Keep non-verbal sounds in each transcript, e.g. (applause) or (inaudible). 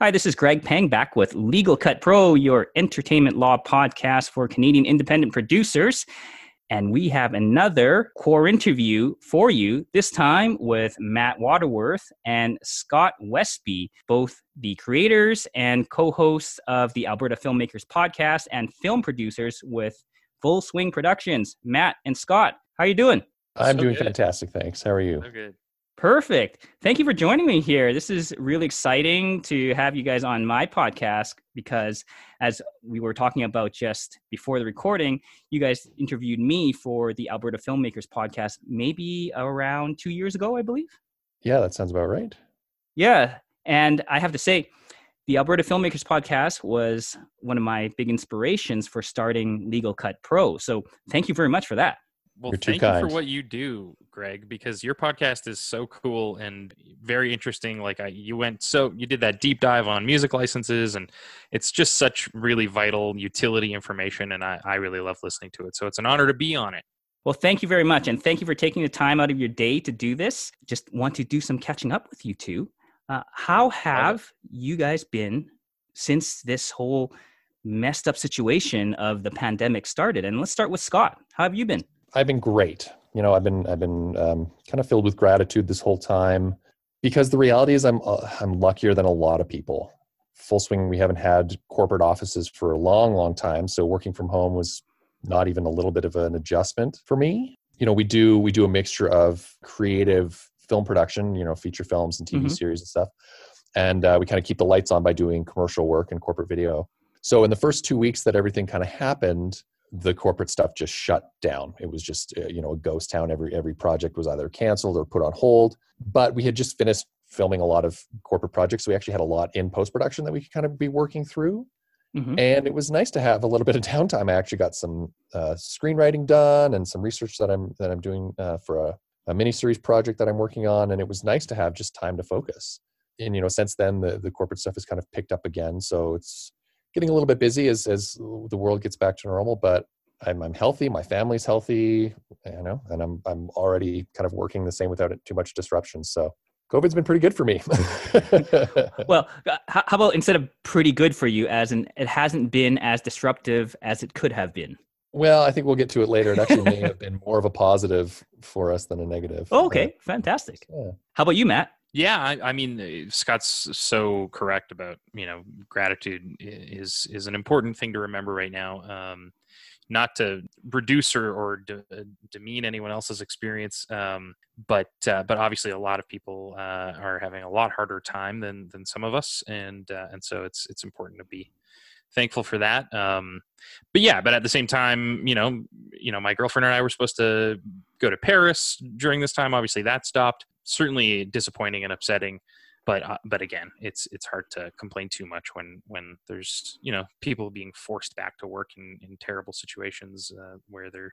Hi, this is Greg Peng back with Legal Cut Pro, your entertainment law podcast for Canadian independent producers. And we have another core interview for you, this time with Matt Waterworth and Scott Westby, both the creators and co hosts of the Alberta Filmmakers podcast and film producers with Full Swing Productions. Matt and Scott, how are you doing? I'm so doing good. fantastic. Thanks. How are you? So good. Perfect. Thank you for joining me here. This is really exciting to have you guys on my podcast because, as we were talking about just before the recording, you guys interviewed me for the Alberta Filmmakers podcast maybe around two years ago, I believe. Yeah, that sounds about right. Yeah. And I have to say, the Alberta Filmmakers podcast was one of my big inspirations for starting Legal Cut Pro. So thank you very much for that. Well, You're thank you for what you do, Greg, because your podcast is so cool and very interesting. Like I, you went so you did that deep dive on music licenses, and it's just such really vital utility information, and I, I really love listening to it. So it's an honor to be on it. Well, thank you very much, and thank you for taking the time out of your day to do this. Just want to do some catching up with you two. Uh, how have you guys been since this whole messed up situation of the pandemic started? And let's start with Scott. How have you been? I've been great. You know, I've been I've been um, kind of filled with gratitude this whole time because the reality is I'm uh, I'm luckier than a lot of people. Full swing, we haven't had corporate offices for a long, long time, so working from home was not even a little bit of an adjustment for me. You know, we do we do a mixture of creative film production, you know, feature films and TV mm-hmm. series and stuff, and uh, we kind of keep the lights on by doing commercial work and corporate video. So in the first two weeks that everything kind of happened, the corporate stuff just shut down. It was just uh, you know a ghost town. Every every project was either canceled or put on hold. But we had just finished filming a lot of corporate projects. So we actually had a lot in post production that we could kind of be working through. Mm-hmm. And it was nice to have a little bit of (laughs) downtime. I actually got some uh, screenwriting done and some research that I'm that I'm doing uh, for a, a mini series project that I'm working on. And it was nice to have just time to focus. And you know, since then the the corporate stuff has kind of picked up again. So it's getting a little bit busy as as the world gets back to normal, but I'm I'm healthy, my family's healthy, you know, and I'm I'm already kind of working the same without too much disruption. So COVID's been pretty good for me. (laughs) well, uh, how about instead of pretty good for you, as in it hasn't been as disruptive as it could have been? Well, I think we'll get to it later. It actually may (laughs) have been more of a positive for us than a negative. Oh, okay, uh, fantastic. Yeah. How about you, Matt? Yeah, I, I, mean, uh, Scott's so correct about you know gratitude is is an important thing to remember right now. Um, not to reduce or, or de- uh, demean anyone else's experience, um, but uh, but obviously a lot of people uh, are having a lot harder time than than some of us, and uh, and so it's it's important to be thankful for that. Um, but yeah, but at the same time, you know, you know, my girlfriend and I were supposed to go to Paris during this time. Obviously, that stopped certainly disappointing and upsetting. But uh, but again, it's it's hard to complain too much when when there's you know people being forced back to work in, in terrible situations uh, where they're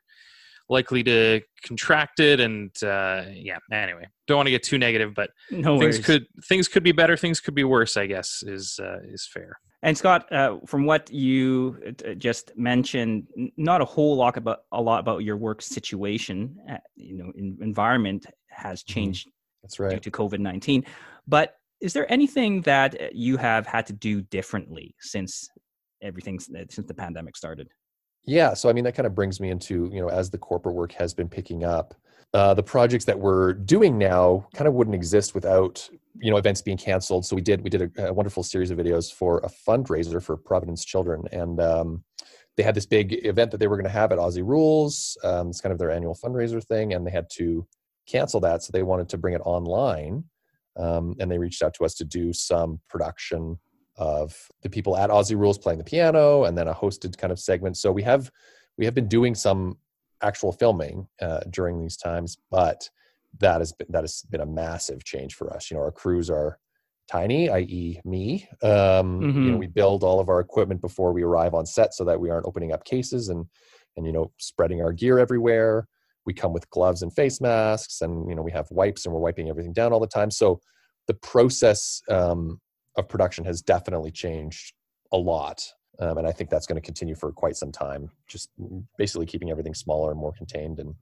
likely to contract it and uh, yeah anyway don't want to get too negative but no things could things could be better things could be worse i guess is uh, is fair and scott uh, from what you uh, just mentioned not a whole lot about a lot about your work situation uh, you know in, environment has mm-hmm. changed that's right. Due to COVID 19. But is there anything that uh, you have had to do differently since everything, uh, since the pandemic started? Yeah. So, I mean, that kind of brings me into, you know, as the corporate work has been picking up, uh, the projects that we're doing now kind of wouldn't exist without you know events being canceled so we did we did a, a wonderful series of videos for a fundraiser for providence children and um, they had this big event that they were going to have at aussie rules um, it's kind of their annual fundraiser thing and they had to cancel that, so they wanted to bring it online. Um, and they reached out to us to do some production of the people at Aussie Rules playing the piano, and then a hosted kind of segment. So we have we have been doing some actual filming uh, during these times, but that has been that has been a massive change for us. You know, our crews are tiny, i.e., me. Um, mm-hmm. You know, mm-hmm. we build all of our equipment before we arrive on set so that we aren't opening up cases and and you know spreading our gear everywhere we come with gloves and face masks and you know we have wipes and we're wiping everything down all the time so the process um, of production has definitely changed a lot um, and i think that's going to continue for quite some time just basically keeping everything smaller and more contained and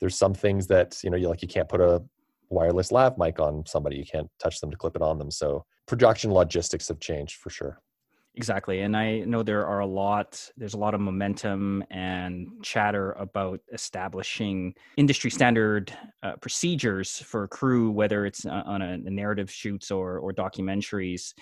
there's some things that you know you like you can't put a wireless lav mic on somebody. You can't touch them to clip it on them. So production logistics have changed for sure. Exactly. And I know there are a lot, there's a lot of momentum and chatter about establishing industry standard uh, procedures for crew, whether it's uh, on a, a narrative shoots or, or documentaries,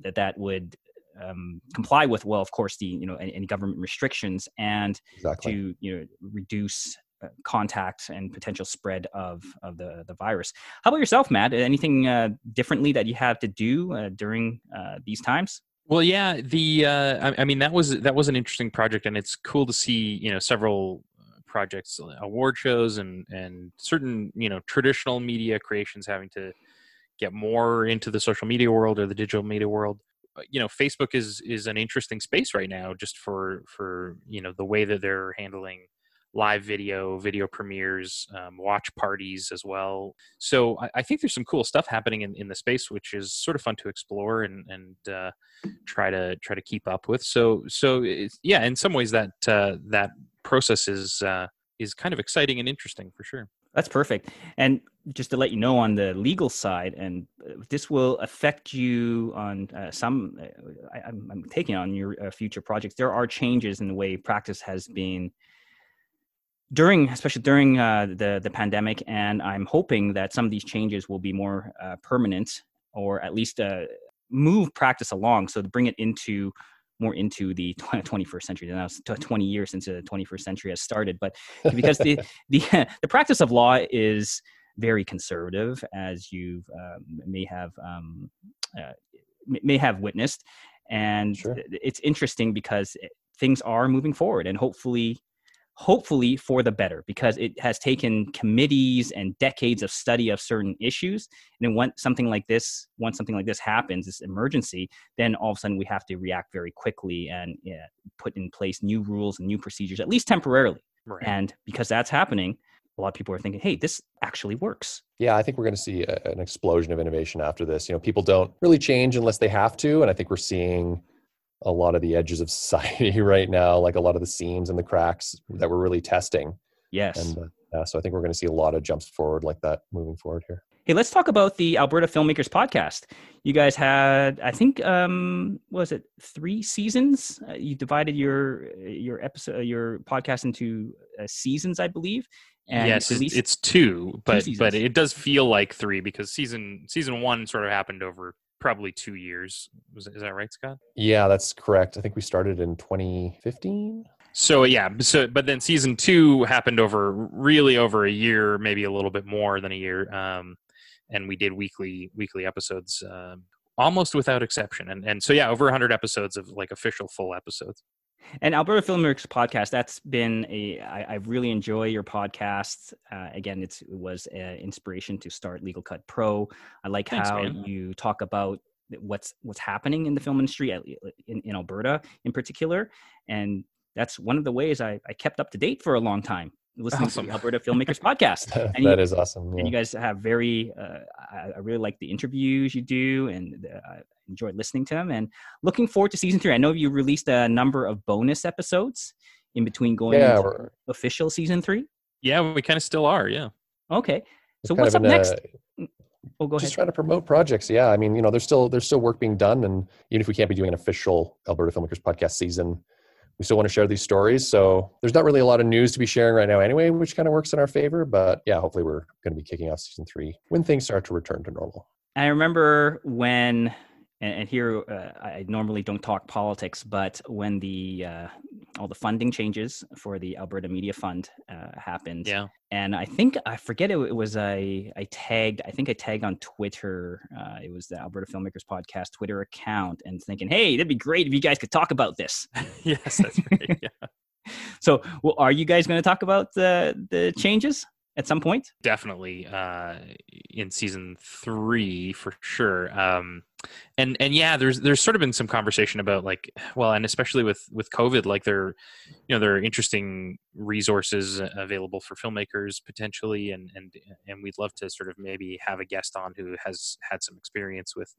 that that would um, comply with, well, of course, the, you know, any, any government restrictions and exactly. to, you know, reduce uh, contact and potential spread of of the the virus. How about yourself, Matt? Anything uh, differently that you have to do uh, during uh, these times? Well, yeah, the uh, I, I, mean that was that was an interesting project, and it's cool to see you know several uh, projects, uh, award shows, and and certain you know traditional media creations having to get more into the social media world or the digital media world. Uh, you know, Facebook is is an interesting space right now, just for for you know the way that they're handling live video, video premieres, um, watch parties as well. So I, I, think there's some cool stuff happening in, in the space, which is sort of fun to explore and and uh, try to try to keep up with. So so yeah, in some ways that uh, that process is uh, is kind of exciting and interesting for sure. That's perfect. And just to let you know on the legal side, and uh, this will affect you on uh, some, uh, I, am taking on your uh, future projects. There are changes in the way practice has been during especially during uh, the the pandemic and i'm hoping that some of these changes will be more uh, permanent or at least uh, move practice along so to bring it into more into the (laughs) 21st century now it's 20 years since the 21st century has started but (laughs) because the the (laughs) the practice of law is very conservative as you um, may have um, uh, may have witnessed and sure. it's interesting because things are moving forward and hopefully hopefully for the better because it has taken committees and decades of study of certain issues. And then when something like this once something like this happens this emergency then all of a sudden we have to react very quickly and yeah, put in place new rules and new procedures at least temporarily. Right. and because that's happening a lot of people are thinking hey this actually works. Yeah i think we're going to see a, an explosion of innovation after this. You know people don't really change unless they have to and i think we're seeing a lot of the edges of (laughs) society right now, like a lot of the seams and the cracks that we're really testing. Yes. And uh, so I think we're going to see a lot of jumps forward like that moving forward here. Hey, let's talk about the Alberta Filmmakers Podcast. You guys had, I think, um, was it three seasons? Uh, you divided your your episode, your podcast into uh, seasons, I believe. And yes, it's, it's two, but two but it does feel like three because season season one sort of happened over probably two years. Was is that right, Scott? Yeah, that's correct. I think we started in 2015. So yeah, so but then season two happened over really over a year, maybe a little bit more than a year, um, and we did weekly weekly episodes um, almost without exception, and and so yeah, over 100 episodes of like official full episodes. And Alberta Filmmakers podcast, that's been a, I, I really enjoy your podcast. Uh, again, it's, it was an inspiration to start Legal Cut Pro. I like Thanks, how man. you talk about what's what's happening in the film industry in, in Alberta in particular. And that's one of the ways I, I kept up to date for a long time listening awesome. to the Alberta (laughs) Filmmakers podcast. And that you, is awesome. Yeah. And you guys have very, uh, I, I, really like the interviews you do and uh, I enjoyed listening to them and looking forward to season three. I know you released a number of bonus episodes in between going yeah, into official season three. Yeah, we kind of still are. Yeah. Okay. So what's up next? Mm, oh, go ahead. Just trying to promote projects. Yeah, I mean, you know, there's still there's still work being done, and even if we can't be doing an official Alberta Filmmakers podcast season, we still want to share these stories. So there's not really a lot of news to be sharing right now anyway, which kind of works in our favor. But yeah, hopefully we're going to be kicking off season three when things start to return to normal. I remember when and, here uh, I normally don't talk politics, but when the uh, all the funding changes for the Alberta Media Fund uh, happened, yeah, and I think I forget it, it was I I tagged I think I tagged on Twitter. Uh, it was the Alberta Filmmakers Podcast Twitter account, and thinking, hey, that'd be great if you guys could talk about this. (laughs) yes, that's right. Yeah. (laughs) so, well, are you guys going to talk about the the changes? at some point? Definitely uh, in season three for sure. Um, and and yeah there's there's sort of been some conversation about like well and especially with with covid like there you know there are interesting resources available for filmmakers potentially and and and we'd love to sort of maybe have a guest on who has had some experience with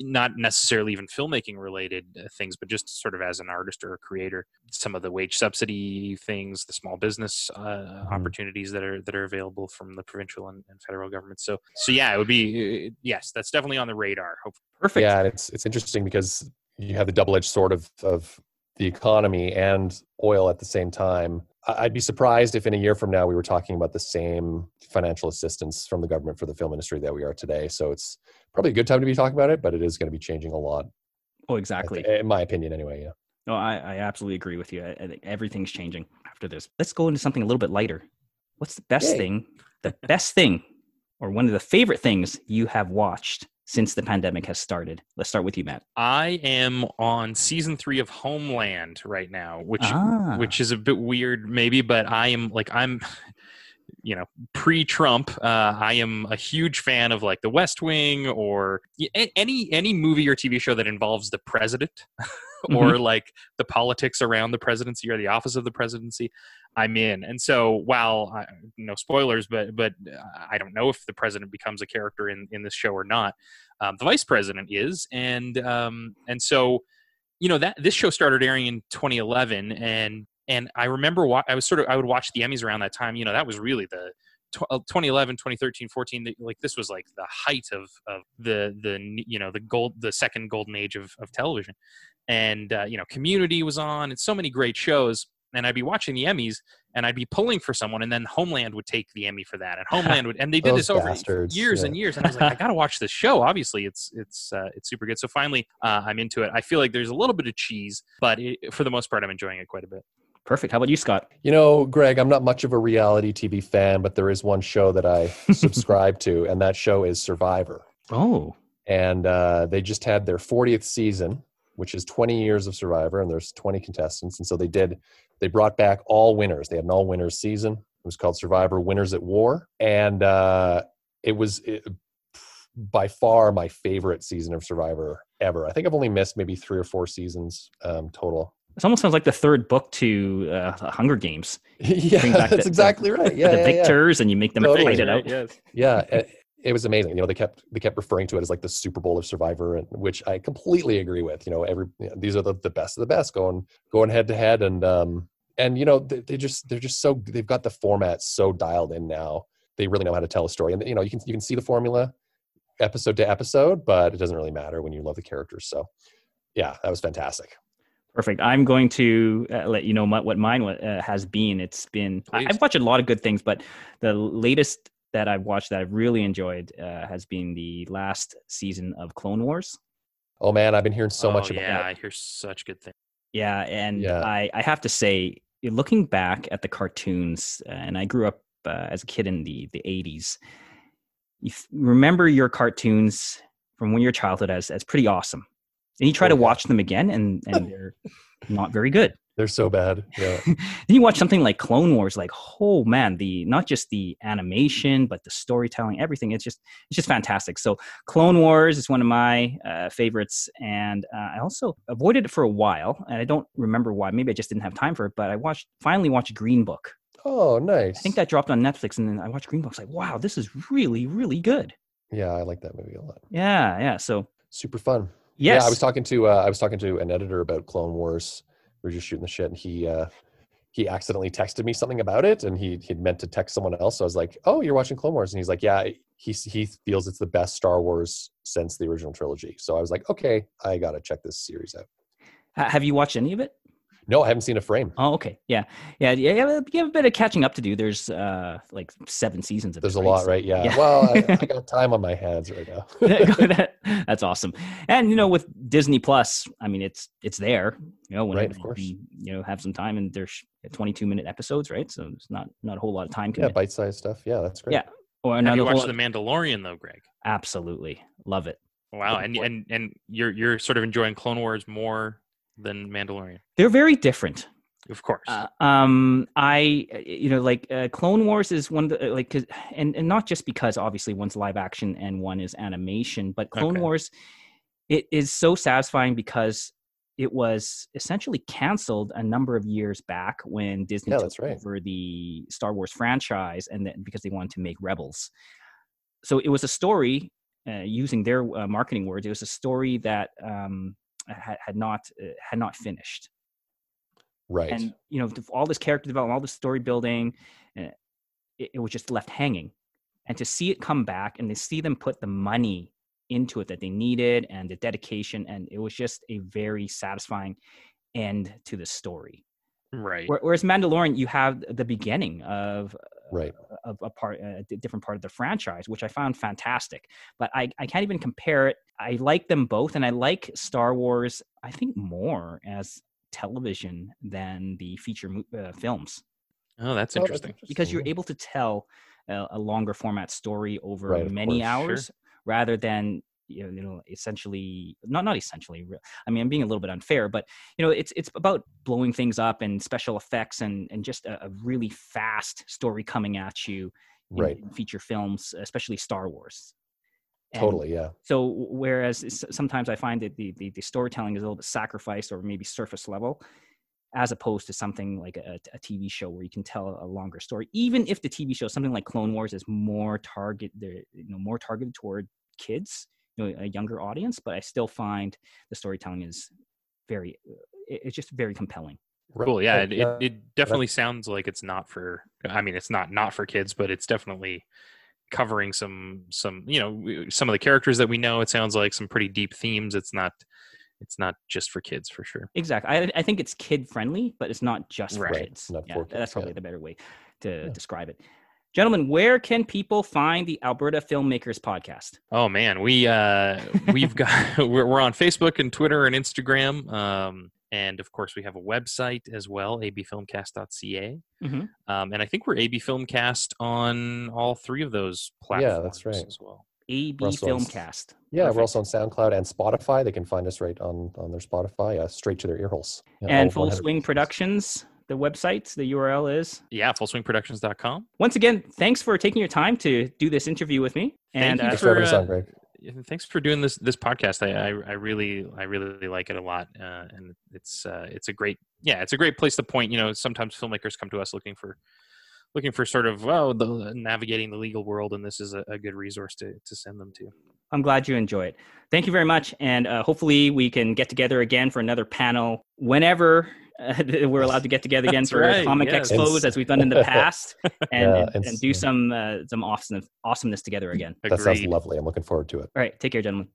not necessarily even filmmaking related uh, things but just sort of as an artist or a creator some of the wage subsidy things the small business uh, mm-hmm. opportunities that are that are available from the provincial and, and federal government so so yeah it would be uh, yes that's definitely on the radar hopefully Perfect. Yeah, and it's it's interesting because you have the double-edged sword of of the economy and oil at the same time. I'd be surprised if in a year from now we were talking about the same financial assistance from the government for the film industry that we are today. So it's probably a good time to be talking about it, but it is going to be changing a lot. Oh, exactly. In my opinion, anyway. Yeah. No, I, I absolutely agree with you. I, I, think everything's changing after this. Let's go into something a little bit lighter. What's the best Yay. thing, the best thing, or one of the favorite things you have watched since the pandemic has started? Let's start with you, Matt. I am on season three of Homeland right now, which ah. which is a bit weird, maybe, but I am like I'm. You know, pre-Trump, uh, I am a huge fan of like The West Wing or any any movie or TV show that involves the president (laughs) or mm-hmm. like the politics around the presidency or the office of the presidency. I'm in. And so, while I, no spoilers, but but I don't know if the president becomes a character in in this show or not. Um, the vice president is, and um, and so, you know that this show started airing in 2011, and and I remember wa- I was sort of I would watch the Emmys around that time. You know, that was really the 2011 2013 14 like this was like the height of of the the you know the gold the second golden age of, of television and uh, you know community was on and so many great shows and I'd be watching the Emmys and I'd be pulling for someone and then Homeland would take the Emmy for that and Homeland would and they did (laughs) this over bastards. years yeah. and years and I was like I (laughs) got to watch this show obviously it's it's uh, it's super good so finally uh, I'm into it I feel like there's a little bit of cheese but it, for the most part I'm enjoying it quite a bit Perfect. How about you, Scott? You know, Greg, I'm not much of a reality TV fan, but there is one show that I (laughs) subscribe to, and that show is Survivor. Oh. And uh, they just had their 40th season, which is 20 years of Survivor, and there's 20 contestants. And so they did they brought back all winners. They had an all winners season. It was called Survivor Winners at War. And uh, it was it, by far my favorite season of Survivor ever. I think I've only missed maybe three or four seasons um, total. It almost sounds like the third book to uh, Hunger Games. (laughs) yeah, that's the, exactly right. Yeah, the yeah, victors, yeah. and you make them totally. fight it out. Yes. Yeah, (laughs) it was amazing. You know, they kept they kept referring to it as like the Super Bowl of Survivor, and which I completely agree with. You know, every you know, these are the, the best of the best going going head to head, and um, and you know they, they just they're just so they've got the format so dialed in now. They really know how to tell a story, and you know you can you can see the formula episode to episode, but it doesn't really matter when you love the characters. So, yeah, that was fantastic. Perfect. I'm going to uh, let you know my, what mine uh, has been. It's been Please. I've watched a lot of good things, but the latest that I've watched that I've really enjoyed uh, has been the last season of Clone Wars. Oh man, I've been hearing so oh, much about. Yeah, it. I hear such good things. Yeah, and yeah. I I have to say, looking back at the cartoons, uh, and I grew up uh, as a kid in the the '80s. You f- remember your cartoons from when your childhood as as pretty awesome, and you try oh, to watch them again, and and (laughs) they're not very good. They're so bad. (laughs) Yeah. then you watch something like Clone Wars, like, oh man, the not just the animation, but the storytelling, everything. It's just it's just fantastic. So Clone Wars is one of my uh, favorites, and uh, I also avoided it for a while, and I don't remember why. Maybe I just didn't have time for it. But I watched finally watched Green Book. Oh, nice. I think that dropped on Netflix, and then I watched Green Book. Like, wow, this is really really good. Yeah, I like that movie a lot. Yeah, yeah. So super fun. Yes. Yeah, I was talking to uh, I was talking to an editor about Clone Wars. We were just shooting the shit and he uh he accidentally texted me something about it and he he'd meant to text someone else. So i was like oh you're watching clone wars. And he's like yeah he he feels it's the best star wars since the original trilogy. So i was like okay i gotta check this series out. Have you watched any of it no, I haven't seen a frame. Oh, okay. Yeah. Yeah. Yeah. You have, you have a bit of catching up to do. There's uh like seven seasons of There's it, a right? lot, right? Yeah. yeah. Well, I, I, (laughs) got time on my hands right now. (laughs) (laughs) That's awesome. And you know, with Disney Plus, I mean, it's it's there. You know, when right, of course. You, you know, have some time, and there's 22 minute episodes, right? So it's not not a whole lot of time. Yeah, bite sized stuff. Yeah, that's great. Yeah. Or another. Have you watched whole... The Mandalorian though, Greg? Absolutely, love it. Wow, and and and you're you're sort of enjoying Clone Wars more than Mandalorian. They're very different. Of course. Uh, um, I, you know, like uh, Clone Wars is one of the, like, cause, and, and not just because obviously one's live action and one is animation, but Clone okay. Wars it is so satisfying because it was essentially canceled a number of years back when Disney Yeah, took that's right. over the Star Wars franchise, and then because they wanted to make Rebels. So it was a story, uh, using their uh, marketing words, it was a story that um, had, had not uh, had not finished Right. and you know all this character development all this story building uh, it, it was just left hanging and to see it come back and to see them put the money into it that they needed and the dedication and it was just a very satisfying end to the story Right. Whereas mandalorian you have the beginning of right. Uh, of a part uh, a different part of the franchise which i found fantastic but I, I can't even compare it i like them both and i like star wars i think more as television than the feature mo- uh, films Oh, that's Oh, interesting. because you're able to tell a, a longer format story over Right, many course, sure. hours rather than you know, you know essentially not not essentially i mean i'm being a little bit unfair but you know it's it's about blowing things up and special effects and and just a, a really fast story coming at you in, Right. in feature films especially star wars And Totally. Yeah. so whereas sometimes i find that the, the the storytelling is a little bit sacrificed or maybe surface level as opposed to something like a, a tv show where you can tell a longer story even if the tv show something like clone wars is more target the you know more targeted toward kids you know a younger audience but i still find the storytelling is very uh, it- it's just very compelling Cool. Yeah. It, it, it definitely sounds like it's not for, I mean, it's not not for kids, but it's definitely covering some, some, you know, some of the characters that we know. It sounds like some pretty deep themes. It's not, it's not just for kids for sure. exactly i, I think it's kid friendly but it's not just for Right. kids Not yeah, for kids, that's probably yeah. the better way to Yeah. describe it gentlemen where can people find the alberta filmmakers podcast Oh man, we uh we've got (laughs) we're, we're on Facebook and Twitter and Instagram, um, and of course we have a website as well, abfilmcast.ca, Mhm. um, and I think we're AB Filmcast on all three of those platforms. Yeah, that's right. As well. AB Russell is- Yeah. Perfect. We're also on SoundCloud and Spotify. They can find us right on on their Spotify, uh, straight to their ear holes. Yeah, and Full 100 Swing Productions, the website, the URL is. Yeah, FullSwingProductions.com. Once again, thanks for taking your time to do this interview with me. Thank And you uh, Thanks for having for, us uh, on, Greg. Thanks for doing this this podcast. I I, I really I really like it a lot, uh, and it's uh, it's a great yeah it's a great place to point. You know, sometimes filmmakers come to us looking for looking for sort of well the navigating the legal world, and this is a, a good resource to to send them to. I'm glad you enjoy it. Thank you very much. And uh, hopefully we can get together again for another panel whenever uh, (laughs) we're allowed to get together again That's for right, comic yes. expos as we've done in the past and, (laughs) Yeah, and, and do some uh, some awesomeness, awesomeness together again. That sounds lovely. I'm looking forward to it. All right. Take care, gentlemen.